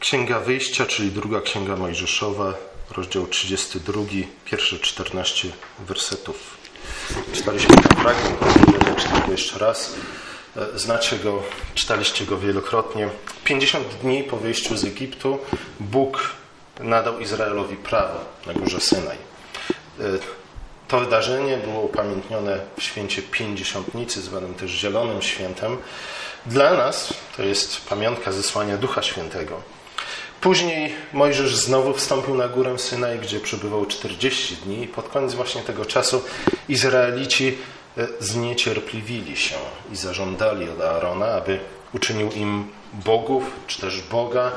Księga Wyjścia, czyli druga księga Mojżeszowa, rozdział 32, pierwsze 14 wersetów. Czytaliśmy ten fragment, nie będę czytał go jeszcze raz. E, znacie go, czytaliście go wielokrotnie. 50 dni po wyjściu z Egiptu Bóg nadał Izraelowi prawo na górze Synaj. E, to wydarzenie było upamiętnione w święcie Pięćdziesiątnicy, zwanym też Zielonym Świętem. Dla nas to jest pamiątka zesłania Ducha Świętego. Później Mojżesz znowu wstąpił na górę Synaj, gdzie przebywał 40 dni i pod koniec właśnie tego czasu Izraelici e, zniecierpliwili się i zażądali od Aarona, aby uczynił im bogów, czy też Boga.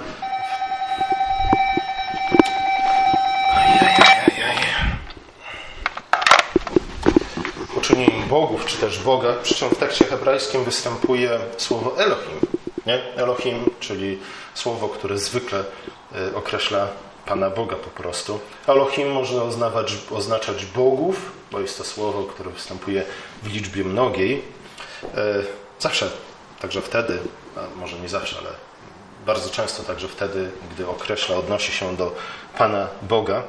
Uczynił im bogów, czy też Boga, przy czym w tekście hebrajskim występuje słowo Elohim. Nie? Elohim, czyli słowo, które zwykle e, określa Pana Boga po prostu. Elohim można oznaczać, oznaczać bogów, bo jest to słowo, które występuje w liczbie mnogiej. E, zawsze, także wtedy, a może nie zawsze, ale bardzo często także wtedy, gdy określa, odnosi się do Pana Boga.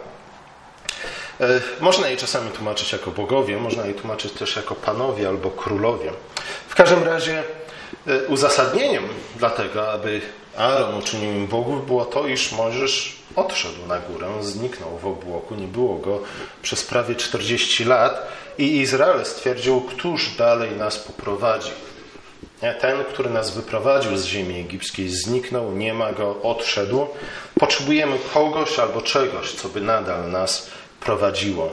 E, można je czasami tłumaczyć jako bogowie, można je tłumaczyć też jako panowie albo królowie. W każdym razie uzasadnieniem dlatego, aby Aaron uczynił im bogów, było to, iż Mojżesz odszedł na górę, zniknął w obłoku, nie było go przez prawie 40 lat i Izrael stwierdził, któż dalej nas poprowadzi. Ten, który nas wyprowadził z ziemi egipskiej, zniknął, nie ma go, odszedł. Potrzebujemy kogoś albo czegoś, co by nadal nas prowadziło.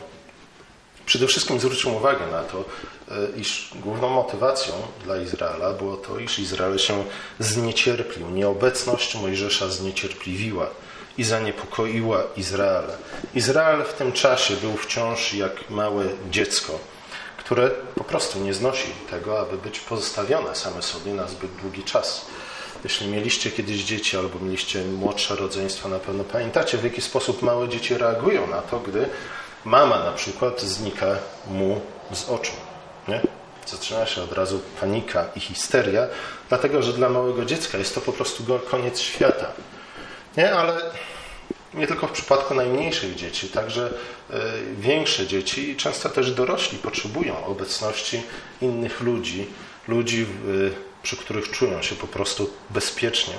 Przede wszystkim zwróćmy uwagę na to, E, iż główną motywacją dla Izraela było to, iż Izrael się zniecierplił. Nieobecność Mojżesza zniecierpliwiła i zaniepokoiła Izrael. Izrael w tym czasie był wciąż jak małe dziecko, które po prostu nie znosi tego, aby być pozostawione same sobie na zbyt długi czas. Jeśli mieliście kiedyś dzieci albo mieliście młodsze rodzeństwo, na pewno pamiętacie, w jaki sposób małe dzieci reagują na to, gdy mama na przykład znika mu z oczu. Nie? Zaczyna się od razu panika i histeria, dlatego że dla małego dziecka jest to po prostu koniec świata. Nie, ale nie tylko w przypadku najmniejszych dzieci, także y, większe dzieci i często też dorośli potrzebują obecności innych ludzi, ludzi, y, przy których czują się po prostu bezpiecznie.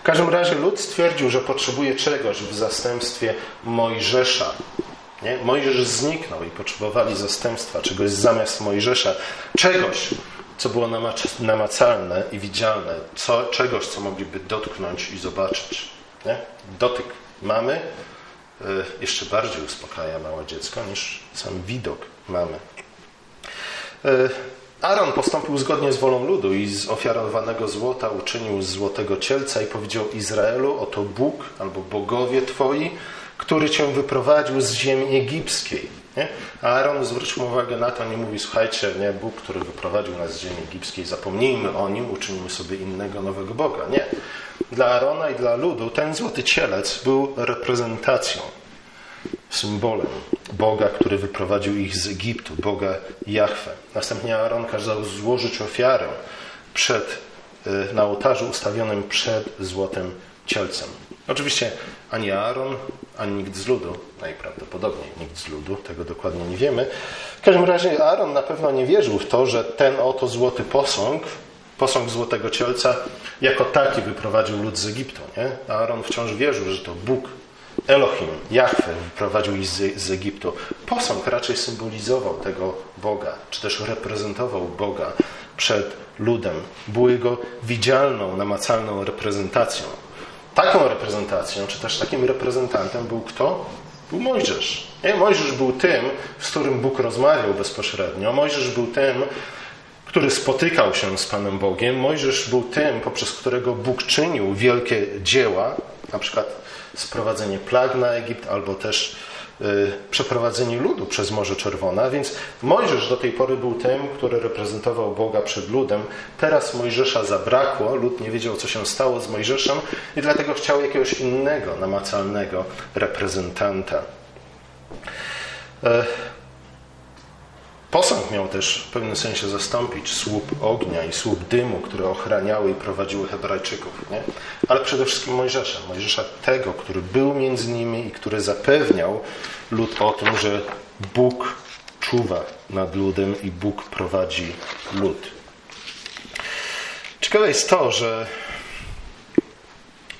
W każdym razie lud stwierdził, że potrzebuje czegoś w zastępstwie Mojżesza, nie? Mojżesz zniknął i potrzebowali zastępstwa, czegoś zamiast Mojżesza, czegoś, co było namacalne i widzialne, co, czegoś, co mogliby dotknąć i zobaczyć. Nie? Dotyk mamy y, jeszcze bardziej uspokaja małe dziecko niż sam widok mamy. Y, Aaron postąpił zgodnie z wolą ludu i z ofiarowanego złota uczynił złotego cielca i powiedział Izraelu, oto Bóg albo bogowie twoi, który cię wyprowadził z ziemi egipskiej. Nie? A Aaron, zwróćmy uwagę na to, nie mówi, słuchajcie, nie, Bóg, który wyprowadził nas z ziemi egipskiej, zapomnijmy o nim, uczynimy sobie innego nowego Boga. Nie. Dla Arona i dla ludu ten złoty cielec był reprezentacją, symbolem Boga, który wyprowadził ich z Egiptu, Boga Jahwe. Następnie Aaron kazał złożyć ofiarę przed, y, na ołtarzu ustawionym przed złotym cielcem. Oczywiście ani Aaron, ani nikt z ludu, najprawdopodobniej nikt z ludu, tego dokładnie nie wiemy. W każdym razie Aaron na pewno nie wierzył w to, że ten oto złoty posąg, posąg złotego cielca, jako taki wyprowadził lud z Egiptu. Nie? Aaron wciąż wierzył, że to Bóg, Elohim, Jahwe wyprowadził ich z, z Egiptu. Posąg raczej symbolizował tego Boga, czy też reprezentował Boga przed ludem. Był jego widzialną, namacalną reprezentacją. Taką reprezentacją, czy też takim reprezentantem był kto? Był Mojżesz. Nie? Mojżesz był tym, z którym Bóg rozmawiał bezpośrednio. Mojżesz był tym, który spotykał się z Panem Bogiem. Mojżesz był tym, poprzez którego Bóg czynił wielkie dzieła, na przykład sprowadzenie plag na Egipt, albo też Y, przeprowadzenie ludu przez Morze Czerwone. A więc Mojżesz do tej pory był tym, który reprezentował Boga przed ludem. Teraz Mojżesza zabrakło, lud nie wiedział, co się stało z Mojżeszem i dlatego chciał jakiegoś innego, namacalnego reprezentanta. Posąg miał też w pewnym sensie zastąpić słup ognia i słup dymu, które ochraniały i prowadziły Hebrajczyków. Nie? Ale przede wszystkim Mojżesza. Mojżesza tego, który był między nimi i który zapewniał lud o tym, że Bóg czuwa nad ludem i Bóg prowadzi lud. Ciekawe jest to, że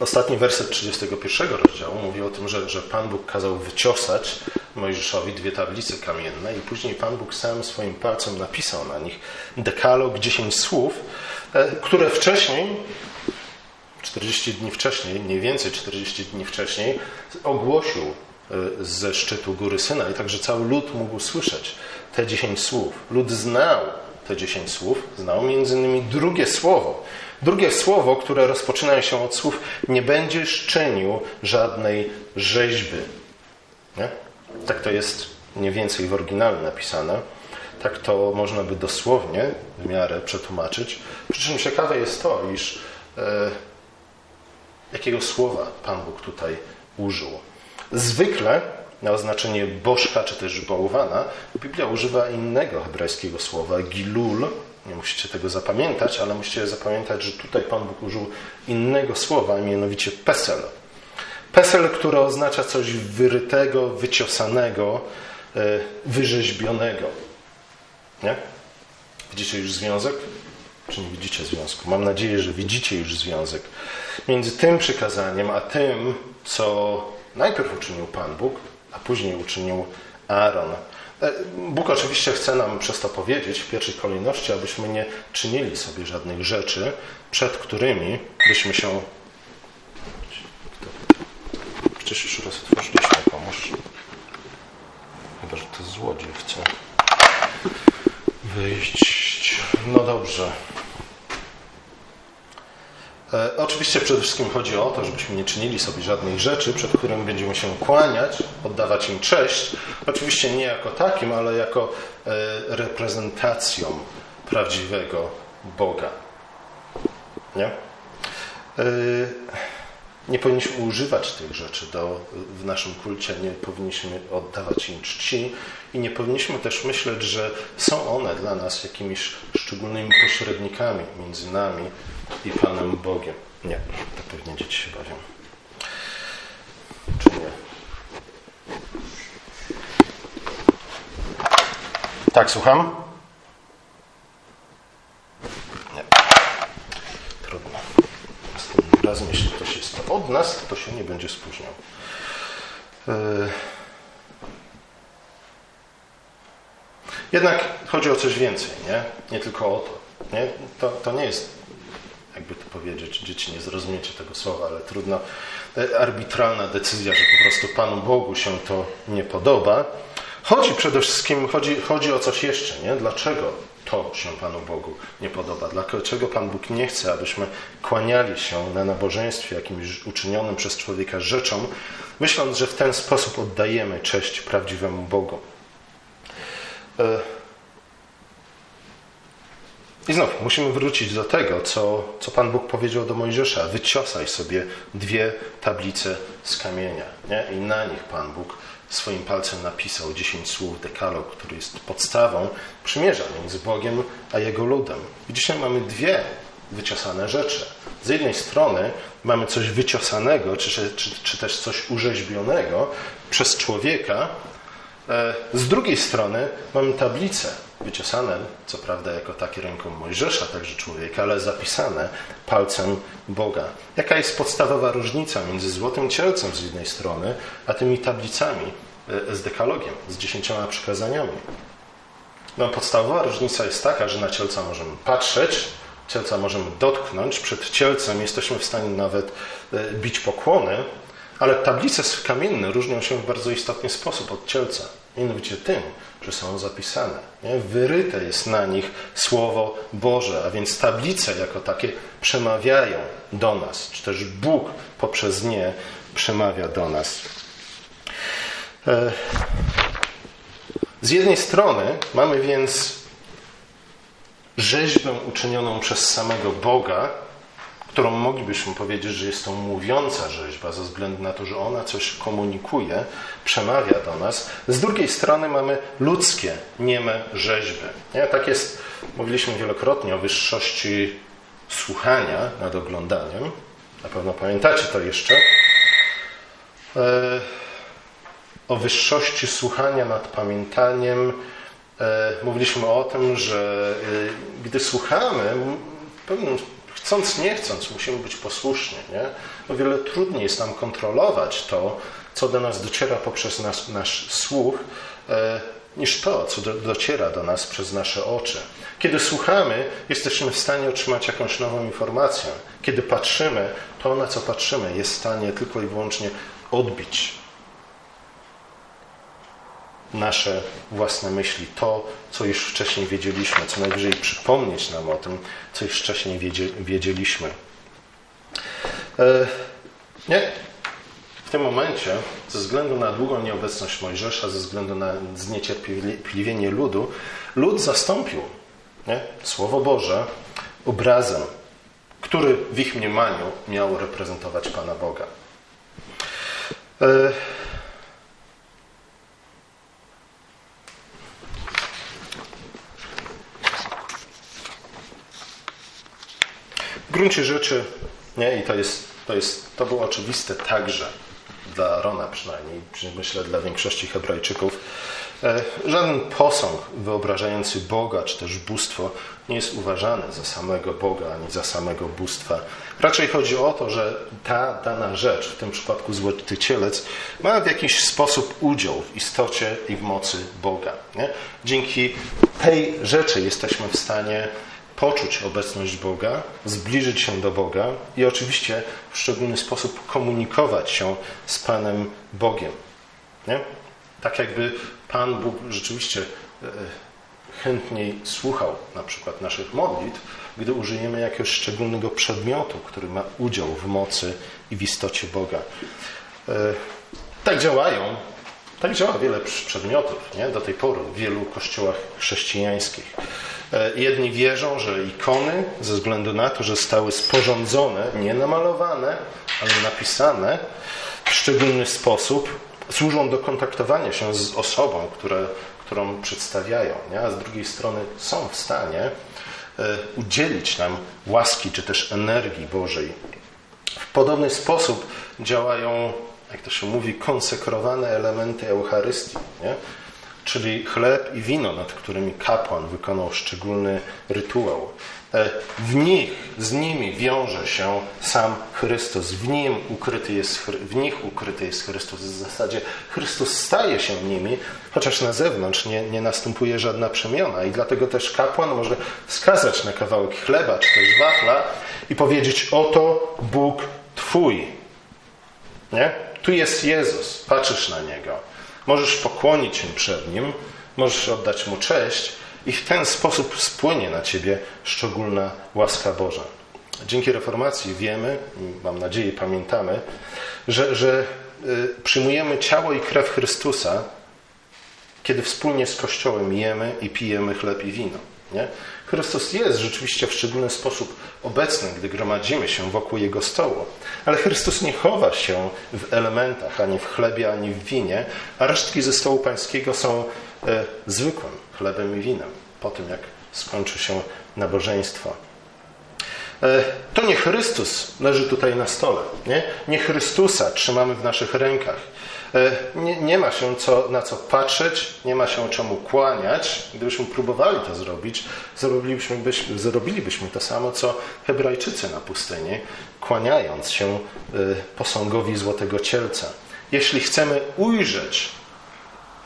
ostatni werset 31 rozdziału mówi o tym, że, że Pan Bóg kazał wyciosać Mojżeszowi dwie tablice kamienne i później Pan Bóg sam swoim palcem napisał na nich dekalog, 10 słów, e, które wcześniej, 40 dni wcześniej, mniej więcej 40 dni wcześniej, ogłosił e, ze szczytu góry Syna i także cały lud mógł słyszeć te 10 słów. Lud znał te 10 słów, znał między innymi drugie słowo. Drugie słowo, które rozpoczyna się od słów nie będziesz czynił żadnej rzeźby. Nie? Tak to jest mniej więcej w oryginale napisane. Tak to można by dosłownie w miarę przetłumaczyć. Przy czym ciekawe jest to, iż e, jakiego słowa Pan Bóg tutaj użył. Zwykle na oznaczenie bożka czy też bałwana Biblia używa innego hebrajskiego słowa, gilul. Nie musicie tego zapamiętać, ale musicie zapamiętać, że tutaj Pan Bóg użył innego słowa, mianowicie pesel. Pesel, które oznacza coś wyrytego, wyciosanego, e, wyrzeźbionego. Nie? Widzicie już związek? Czy nie widzicie związku? Mam nadzieję, że widzicie już związek między tym przykazaniem, a tym, co najpierw uczynił Pan Bóg, a później uczynił Aaron. E, Bóg oczywiście chce nam przez to powiedzieć w pierwszej kolejności, abyśmy nie czynili sobie żadnych rzeczy, przed którymi byśmy się Przecież już raz otworzyliśmy, pomóż. Chyba, że to złodziej chce wyjść. No dobrze. E, oczywiście przede wszystkim chodzi o to, żebyśmy nie czynili sobie żadnych rzeczy, przed którymi będziemy się kłaniać, oddawać im cześć. Oczywiście nie jako takim, ale jako e, reprezentacją prawdziwego Boga. Nie? E, nie powinniśmy używać tych rzeczy do, w naszym kulcie, nie powinniśmy oddawać im czci i nie powinniśmy też myśleć, że są one dla nas jakimiś szczególnymi pośrednikami między nami i Panem Bogiem. Nie, to pewnie dzieci się bawią. Czy nie? Tak, słucham? Nie. Trudno. Następnym razem, jeśli ktoś jest od nas, to się nie będzie spóźniał. E, jednak chodzi o coś więcej, nie? Nie tylko o to. Nie? To, to nie jest, jakby to powiedzieć, dzieci nie zrozumiecie tego słowa, ale trudno, e, arbitralna decyzja, że po prostu Panu Bogu się to nie podoba. Chodzi przede wszystkim, chodzi, chodzi o coś jeszcze, nie? Dlaczego to się Panu Bogu nie podoba? Dlaczego Pan Bóg nie chce, abyśmy kłaniali się na nabożeństwie jakimś uczynionym przez człowieka rzeczom, myśląc, że w ten sposób oddajemy cześć prawdziwemu Bogu? E, I znów musimy wrócić do tego, co, co Pan Bóg powiedział do Mojżesza. Wyciosaj sobie dwie tablice z kamienia. Nie? I na nich Pan Bóg swoim palcem napisał dziesięć słów dekalog, który jest podstawą przymierza między Bogiem a Jego ludem. I dzisiaj mamy dwie wyciosane rzeczy. Z jednej strony mamy coś wyciosanego, czy, czy, czy też coś urzeźbionego przez człowieka, e, z drugiej strony mamy tablice wyciosane, co prawda jako takie ręką Mojżesza, także człowieka, ale zapisane palcem Boga. Jaka jest podstawowa różnica między złotym cielcem z jednej strony, a tymi tablicami e, z dekalogiem, z dziesięcioma przykazaniami? No, podstawowa różnica jest taka, że na cielca możemy patrzeć, cielca możemy dotknąć, przed cielcem jesteśmy w stanie nawet e, bić pokłony, ale tablice kamienne różnią się w bardzo istotny sposób od cielca. Mianowicie tym, że są zapisane. Nie? Wyryte jest na nich Słowo Boże, a więc tablice jako takie przemawiają do nas, czy też Bóg poprzez nie przemawia do nas. E, z jednej strony mamy więc rzeźbę uczynioną przez samego Boga, którą moglibyśmy powiedzieć, że jest to mówiąca rzeźba, ze względu na to, że ona coś komunikuje, przemawia do nas. Z drugiej strony mamy ludzkie, nieme rzeźby. Nie? Tak jest, mówiliśmy wielokrotnie o wyższości słuchania nad oglądaniem. Na pewno pamiętacie to jeszcze. E, o wyższości słuchania nad pamiętaniem. E, mówiliśmy o tym, że e, gdy słuchamy, pewnym chcąc, nie chcąc, musimy być posłuszni. Nie? O wiele trudniej jest nam kontrolować to, co do nas dociera poprzez nasz, nasz słuch, e, niż to, co do, dociera do nas przez nasze oczy. Kiedy słuchamy, jesteśmy w stanie otrzymać jakąś nową informację. Kiedy patrzymy, to na co patrzymy jest w stanie tylko i wyłącznie odbić nasze własne myśli, to, co już wcześniej wiedzieliśmy, co najwyżej przypomnieć nam o tym, co już wcześniej wiedzieliśmy. E, nie. W tym momencie, ze względu na długą nieobecność Mojżesza, ze względu na zniecierpliwienie ludu, lud zastąpił nie? Słowo Boże obrazem, który w ich mniemaniu miał reprezentować Pana Boga. Gruncie rzeczy, nie, i to jest, to jest, to było oczywiste także dla Rona przynajmniej, myślę dla większości Hebrajczyków, e, żaden posąg wyobrażający Boga czy też bóstwo nie jest uważany za samego Boga ani za samego bóstwa. Raczej chodzi o to, że ta dana rzecz, w tym przypadku złoty cielec, ma w jakiś sposób udział w istocie i w mocy Boga. Nie? Dzięki tej rzeczy jesteśmy w stanie poczuć obecność Boga, zbliżyć się do Boga i oczywiście w szczególny sposób komunikować się z Panem Bogiem. Nie? Tak jakby Pan Bóg rzeczywiście e, chętniej słuchał na przykład naszych modlitw, gdy użyjemy jakiegoś szczególnego przedmiotu, który ma udział w mocy i w istocie Boga. E, tak działają, tak działa wiele przedmiotów nie? do tej pory w wielu kościołach chrześcijańskich. E, jedni wierzą, że ikony, ze względu na to, że zostały sporządzone, nie namalowane, ale napisane w szczególny sposób, służą do kontaktowania się z osobą, które, którą przedstawiają, nie? a z drugiej strony są w stanie e, udzielić nam łaski czy też energii Bożej. W podobny sposób działają, jak to się mówi, konsekrowane elementy Eucharystii. Nie? czyli chleb i wino, nad którymi kapłan wykonał szczególny rytuał. E, w nich, z nimi wiąże się sam Chrystus. W, nim ukryty jest, w nich ukryty jest Chrystus. W zasadzie Chrystus staje się nimi, chociaż na zewnątrz nie, nie następuje żadna przemiana. I dlatego też kapłan może wskazać na kawałek chleba czy też wafla i powiedzieć: Oto Bóg Twój. Nie? Tu jest Jezus, patrzysz na Niego. Możesz pokłonić się przed Nim, możesz oddać Mu cześć i w ten sposób spłynie na Ciebie szczególna łaska Boża. Dzięki reformacji wiemy, mam nadzieję pamiętamy, że, że y, przyjmujemy ciało i krew Chrystusa, kiedy wspólnie z Kościołem jemy i pijemy chleb i wino. Nie? Chrystus jest rzeczywiście w szczególny sposób obecny, gdy gromadzimy się wokół Jego stołu. Ale Chrystus nie chowa się w elementach, ani w chlebie, ani w winie, a resztki ze stołu pańskiego są e, zwykłym chlebem i winem, po tym jak skończy się nabożeństwo. E, to nie Chrystus leży tutaj na stole. Nie, nie Chrystusa trzymamy w naszych rękach. E, nie, nie, ma się co, na co patrzeć, nie ma się czemu kłaniać. Gdybyśmy próbowali to zrobić, zrobilibyśmy, zrobilibyśmy to samo, co Hebrajczycy na pustyni, kłaniając się e, posągowi Złotego Cielca. Jeśli chcemy ujrzeć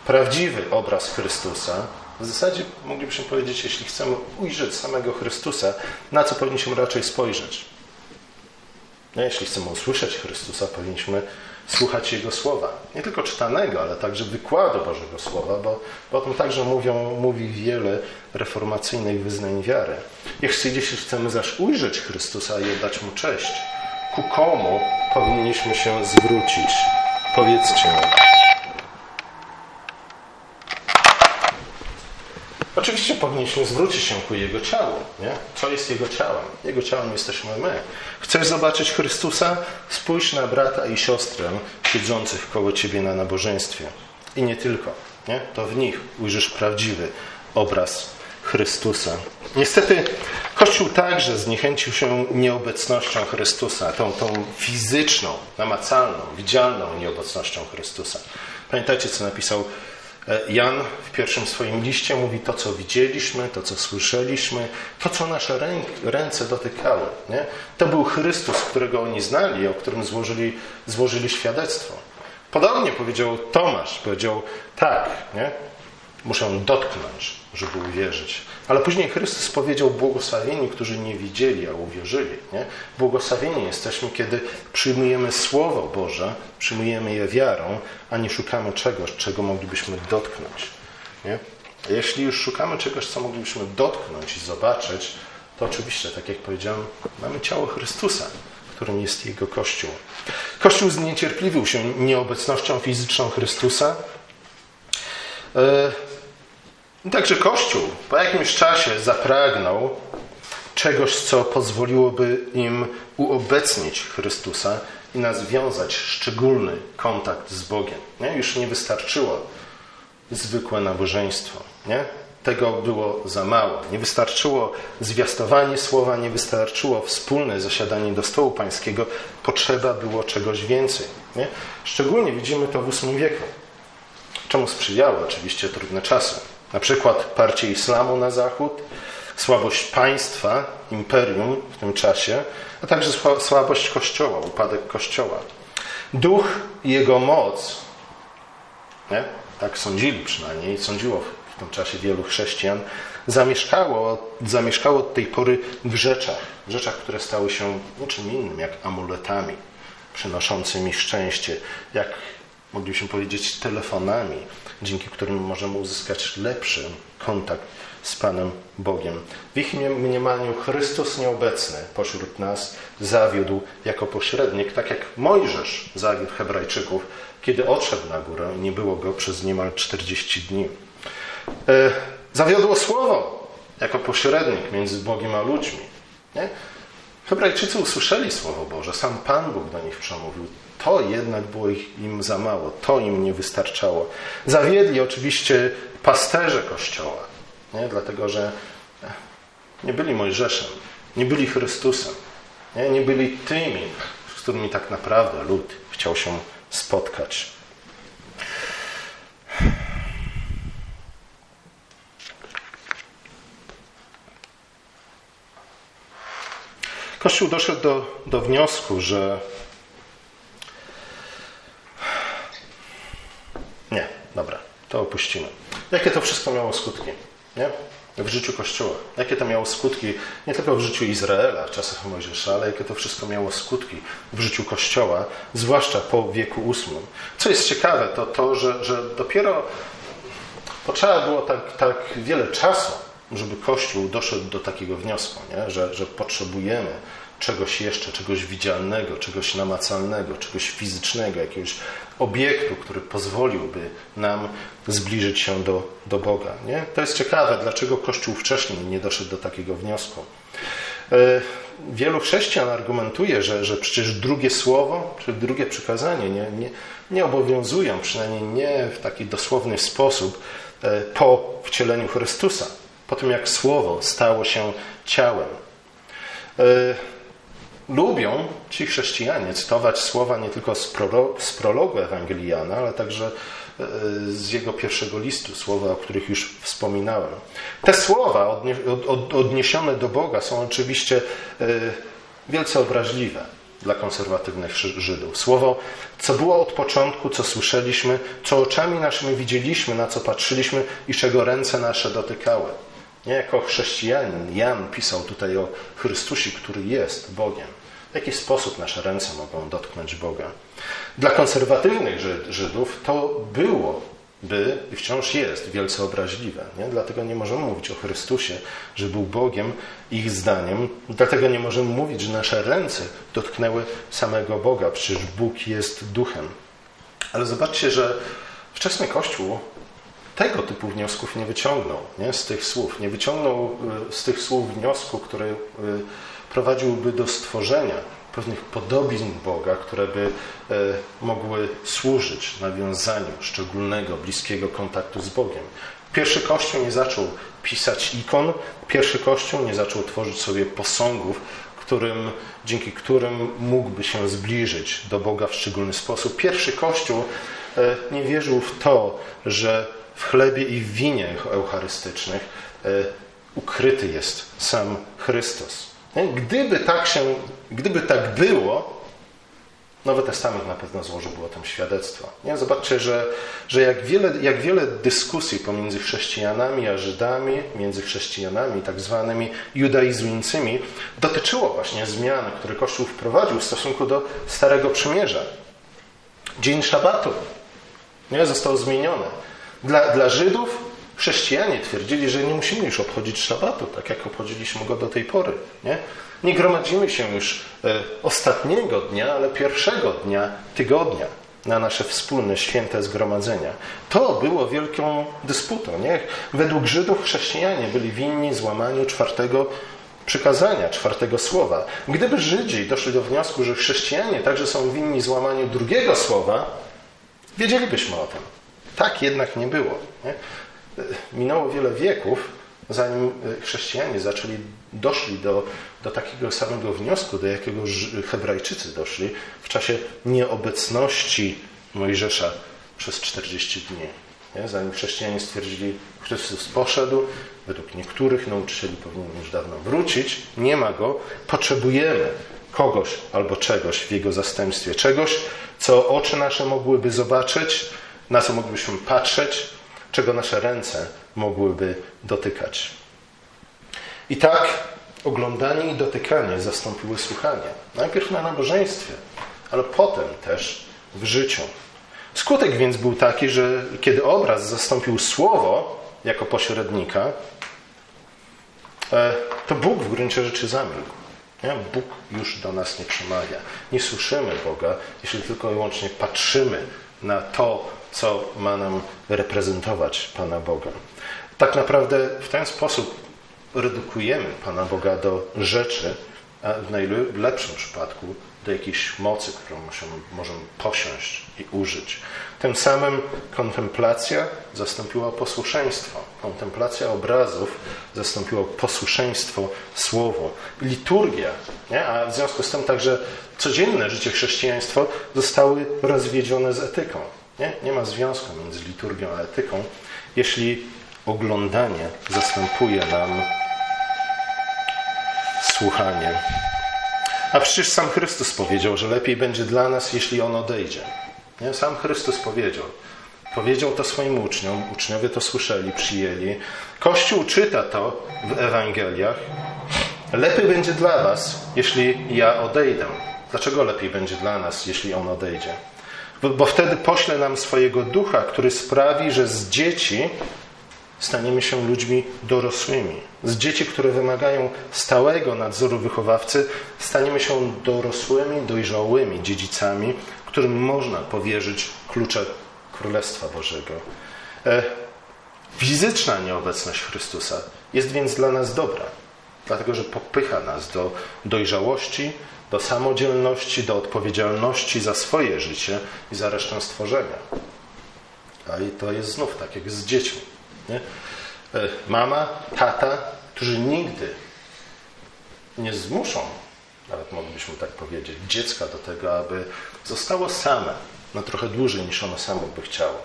prawdziwy obraz Chrystusa, w zasadzie moglibyśmy powiedzieć, jeśli chcemy ujrzeć samego Chrystusa, na co powinniśmy raczej spojrzeć? No, jeśli chcemy usłyszeć Chrystusa, powinniśmy słuchać Jego słowa. Nie tylko czytanego, ale także wykładu Bożego Słowa, bo, bo o tym także mówią, mówi wiele reformacyjnych wyznań wiary. Jeśli chcemy zaś ujrzeć Chrystusa i oddać Mu cześć, ku komu powinniśmy się zwrócić? Powiedzcie Oczywiście powinniśmy zwrócić się ku Jego ciału. Nie? Co jest Jego ciałem? Jego ciałem jesteśmy my. Chcesz zobaczyć Chrystusa? Spójrz na brata i siostrę siedzących koło Ciebie na nabożeństwie. I nie tylko. Nie? To w nich ujrzysz prawdziwy obraz Chrystusa. Niestety Kościół także zniechęcił się nieobecnością Chrystusa, tą, tą fizyczną, namacalną, widzialną nieobecnością Chrystusa. Pamiętacie, co napisał Jan w pierwszym swoim liście? Mówi to, co widzieliśmy, to, co słyszeliśmy, to, co nasze ręce dotykały. Nie? To był Chrystus, którego oni znali, o którym złożyli, złożyli świadectwo. Podobnie powiedział Tomasz, powiedział tak, nie? muszę dotknąć, żeby uwierzyć. Ale później Chrystus powiedział błogosławieni, którzy nie widzieli, a uwierzyli. Nie? Błogosławieni jesteśmy, kiedy przyjmujemy Słowo Boże, przyjmujemy je wiarą, a nie szukamy czegoś, czego moglibyśmy dotknąć. Nie? Jeśli już szukamy czegoś, co moglibyśmy dotknąć i zobaczyć, to oczywiście, tak jak powiedziałem, mamy ciało Chrystusa, którym jest Jego Kościół. Kościół zniecierpliwił się nieobecnością fizyczną Chrystusa. E, Także Kościół po jakimś czasie zapragnął czegoś, co pozwoliłoby im uobecnić Chrystusa i nawiązać szczególny kontakt z Bogiem. Nie? Już nie wystarczyło zwykłe nabożeństwo. Nie? Tego było za mało. Nie wystarczyło zwiastowanie słowa, nie wystarczyło wspólne zasiadanie do stołu pańskiego. Potrzeba było czegoś więcej. Nie? Szczególnie widzimy to w VIII wieku. Czemu sprzyjały oczywiście trudne czasy. Na przykład parcie islamu na zachód, słabość państwa, imperium w tym czasie, a także słabość kościoła, upadek kościoła. Duch i jego moc, nie? tak sądzili przynajmniej, sądziło w tym czasie wielu chrześcijan, zamieszkało, zamieszkało od tej pory w rzeczach, w rzeczach, które stały się niczym innym jak amuletami przynoszącymi szczęście, jak moglibyśmy powiedzieć telefonami, dzięki którym możemy uzyskać lepszy kontakt z Panem Bogiem. W ich mniemaniu Chrystus nieobecny pośród nas zawiódł jako pośrednik, tak jak Mojżesz zawiódł Hebrajczyków, kiedy odszedł na górę i nie było go przez niemal 40 dni. E, zawiodło Słowo jako pośrednik między Bogiem a ludźmi. Nie? Hebrajczycy usłyszeli Słowo Boże, sam Pan Bóg do nich przemówił. To jednak było im za mało, to im nie wystarczało. Zawiedli oczywiście pasterze Kościoła, nie? dlatego że nie byli Mojżeszem, nie byli Chrystusem, nie? nie byli tymi, z którymi tak naprawdę lud chciał się spotkać. Kościół doszedł do, do wniosku, że Nie, dobra, Jakie to wszystko miało skutki? Nie? W życiu Kościoła. Jakie to miało skutki nie tylko w życiu Izraela w czasach Mojżesza, ale jakie to wszystko miało skutki w życiu Kościoła, zwłaszcza po wieku ósmym. Co jest ciekawe, to to, że, że dopiero potrzeba było tak, tak wiele czasu, żeby Kościół doszedł do takiego wniosku, nie? Że, że potrzebujemy czegoś jeszcze, czegoś widzialnego, czegoś namacalnego, czegoś fizycznego, jakiegoś obiektu, który pozwoliłby nam zbliżyć się do, do Boga. Nie? To jest ciekawe, dlaczego Kościół wcześniej nie doszedł do takiego wniosku. E, wielu chrześcijan argumentuje, że, że przecież drugie słowo, czy drugie przykazanie nie, nie, nie obowiązują, przynajmniej nie w taki dosłowny sposób, e, po wcieleniu Chrystusa, po tym jak słowo stało się ciałem. Lubią ci chrześcijanie cytować słowa nie tylko z, z prologu Ewangeliana, ale także e, z jego pierwszego listu, słowa, o których już wspominałem. Te słowa odnie od odniesione do Boga są oczywiście e, wielce obraźliwe dla konserwatywnych Żydów. Słowo, co było od początku, co słyszeliśmy, co oczami naszymi widzieliśmy, na co patrzyliśmy i czego ręce nasze dotykały. Nie jako chrześcijanin Jan pisał tutaj o Chrystusie, który jest Bogiem. W jaki sposób nasze ręce mogą dotknąć Boga? Dla konserwatywnych Żydów to było by i wciąż jest wielce obraźliwe. Nie? Dlatego nie możemy mówić o Chrystusie, że był Bogiem ich zdaniem. Dlatego nie możemy mówić, że nasze ręce dotknęły samego Boga. Przecież Bóg jest duchem. Ale zobaczcie, że wczesny Kościół tego typu wniosków nie wyciągnął nie? z tych słów. Nie wyciągnął y, z tych słów wniosku, który y, prowadziłby do stworzenia pewnych podobizn Boga, które by e, mogły służyć nawiązaniu szczególnego, bliskiego kontaktu z Bogiem. Pierwszy Kościół nie zaczął pisać ikon, pierwszy Kościół nie zaczął tworzyć sobie posągów, którym, dzięki którym mógłby się zbliżyć do Boga w szczególny sposób. Pierwszy Kościół e, nie wierzył w to, że w chlebie i w winie eucharystycznych e, ukryty jest sam Chrystus. Gdyby tak, się, gdyby tak było, Nowy Testament na pewno złożyłby o tym świadectwo. Nie? Zobaczcie, że, że jak, wiele, jak wiele dyskusji pomiędzy chrześcijanami a Żydami, między chrześcijanami tak zwanymi judaizującymi, dotyczyło właśnie zmian, które Kościół wprowadził w stosunku do Starego Przymierza. Dzień Szabatu nie? został zmieniony. Dla, dla Żydów Chrześcijanie twierdzili, że nie musimy już obchodzić szabatu, tak jak obchodziliśmy go do tej pory. Nie, nie gromadzimy się już e, ostatniego dnia, ale pierwszego dnia tygodnia na nasze wspólne święte zgromadzenia. To było wielką dysputą. Nie? Według Żydów chrześcijanie byli winni złamaniu czwartego przykazania, czwartego słowa. Gdyby Żydzi doszli do wniosku, że chrześcijanie także są winni złamaniu drugiego słowa, wiedzielibyśmy o tym. Tak jednak nie było. Nie? minęło wiele wieków, zanim e, chrześcijanie zaczęli, doszli do, do takiego samego wniosku, do jakiego Hebrajczycy doszli w czasie nieobecności Mojżesza przez 40 dni. Nie? Zanim chrześcijanie stwierdzili, Chrystus poszedł, według niektórych nauczycieli powinien już dawno wrócić, nie ma go, potrzebujemy kogoś albo czegoś w jego zastępstwie. Czegoś, co oczy nasze mogłyby zobaczyć, na co moglibyśmy patrzeć, czego nasze ręce mogłyby dotykać. I tak oglądanie i dotykanie zastąpiły słuchanie. Najpierw na nabożeństwie, ale potem też w życiu. Skutek więc był taki, że kiedy obraz zastąpił słowo jako pośrednika, e, to Bóg w gruncie rzeczy zamilkł. Bóg już do nas nie przemawia. Nie słyszymy Boga, jeśli tylko i wyłącznie patrzymy na to, co ma nam reprezentować Pana Boga. Tak naprawdę w ten sposób redukujemy Pana Boga do rzeczy, a w najlepszym przypadku do jakiejś mocy, którą możemy posiąść i użyć. Tym samym kontemplacja zastąpiła posłuszeństwo. Kontemplacja obrazów zastąpiła posłuszeństwo słowo. Liturgia, nie? a w związku z tym także codzienne życie chrześcijaństwo zostały rozwiedzione z etyką. Nie? nie ma związku między liturgią a etyką, jeśli oglądanie zastępuje nam słuchanie. A przecież sam Chrystus powiedział, że lepiej będzie dla nas, jeśli On odejdzie. Nie? Sam Chrystus powiedział. Powiedział to swoim uczniom, uczniowie to słyszeli, przyjęli. Kościół czyta to w Ewangeliach. Lepiej będzie dla Was, jeśli ja odejdę. Dlaczego lepiej będzie dla nas, jeśli On odejdzie? Bo wtedy pośle nam swojego ducha, który sprawi, że z dzieci staniemy się ludźmi dorosłymi. Z dzieci, które wymagają stałego nadzoru wychowawcy, staniemy się dorosłymi, dojrzałymi dziedzicami, którym można powierzyć klucze Królestwa Bożego. E, fizyczna nieobecność Chrystusa jest więc dla nas dobra, dlatego że popycha nas do dojrzałości, do samodzielności, do odpowiedzialności za swoje życie i za resztę stworzenia. A i to jest znów tak jak z dziećmi. Nie? E, mama, tata, którzy nigdy nie zmuszą, nawet moglibyśmy tak powiedzieć, dziecka do tego, aby zostało same na trochę dłużej niż ono samo by chciało.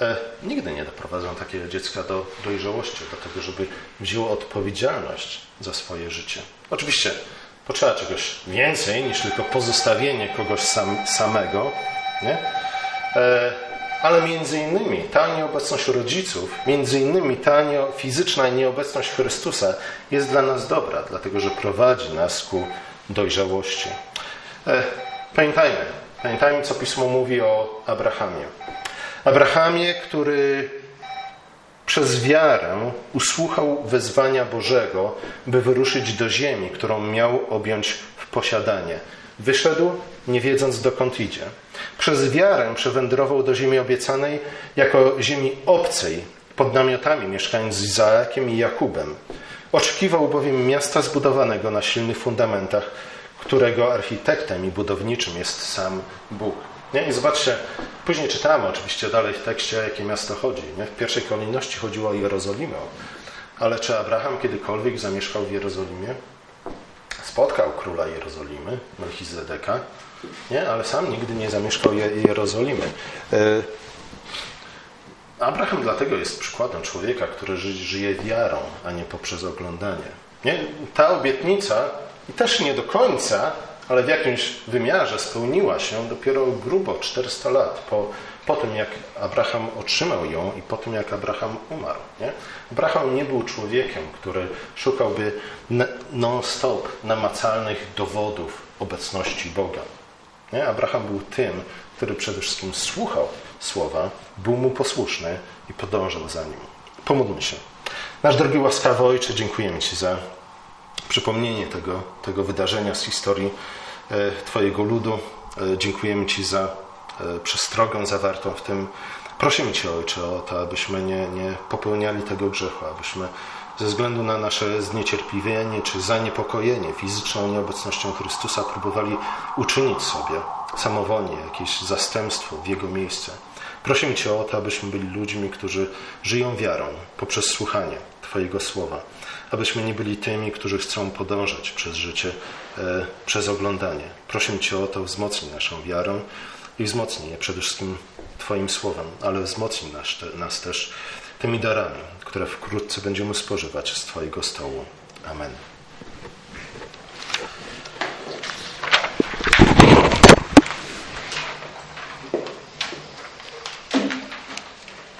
E, nigdy nie doprowadzą takiego dziecka do dojrzałości, do tego, żeby wzięło odpowiedzialność za swoje życie. Oczywiście Potrzeba czegoś więcej niż tylko pozostawienie kogoś sam, samego. Nie? E, ale między innymi ta nieobecność rodziców, między innymi ta nie, fizyczna nieobecność Chrystusa jest dla nas dobra, dlatego że prowadzi nas ku dojrzałości. E, pamiętajmy, pamiętajmy, co Pismo mówi o Abrahamie. Abrahamie, który przez wiarę usłuchał wezwania Bożego, by wyruszyć do ziemi, którą miał objąć w posiadanie. Wyszedł, nie wiedząc dokąd idzie. Przez wiarę przewędrował do ziemi obiecanej jako ziemi obcej, pod namiotami, mieszkając z Izaakiem i Jakubem. Oczekiwał bowiem miasta zbudowanego na silnych fundamentach, którego architektem i budowniczym jest sam Bóg. Nie? I zobaczcie, później czytamy oczywiście dalej w tekście, o jakie miasto chodzi. Nie? W pierwszej kolejności chodziło o Jerozolimę. Ale czy Abraham kiedykolwiek zamieszkał w Jerozolimie? Spotkał króla Jerozolimy, Melchizedeka, nie? ale sam nigdy nie zamieszkał Jerozolimy. E, Abraham dlatego jest przykładem człowieka, który żyje wiarą, a nie poprzez oglądanie. Nie? Ta obietnica i też nie do końca, ale w jakimś wymiarze spełniła się dopiero grubo 400 lat po, po tym, jak Abraham otrzymał ją i po tym, jak Abraham umarł. Nie? Abraham nie był człowiekiem, który szukałby non-stop namacalnych dowodów obecności Boga. Nie? Abraham był tym, który przede wszystkim słuchał słowa, był mu posłuszny i podążał za nim. Pomódlmy się. Nasz drogi łaskawy Ojcze, dziękujemy Ci za przypomnienie tego, tego wydarzenia z historii e, Twojego ludu. E, dziękujemy Ci za e, przestrogę zawartą w tym. Prosimy Cię, Ojcze, o to, abyśmy nie, nie popełniali tego grzechu, abyśmy ze względu na nasze zniecierpliwienie czy zaniepokojenie fizyczną nieobecnością Chrystusa próbowali uczynić sobie samowolnie jakieś zastępstwo w Jego miejsce. Prosimy Cię o to, abyśmy byli ludźmi, którzy żyją wiarą poprzez słuchanie Twojego słowa, abyśmy nie byli tymi, którzy chcą podążać przez życie, e, przez oglądanie. Prosimy Cię o to, wzmocnij naszą wiarę i wzmocnij je przede wszystkim Twoim słowem, ale wzmocnij nas, nas też tymi darami, które wkrótce będziemy spożywać z Twojego stołu. Amen.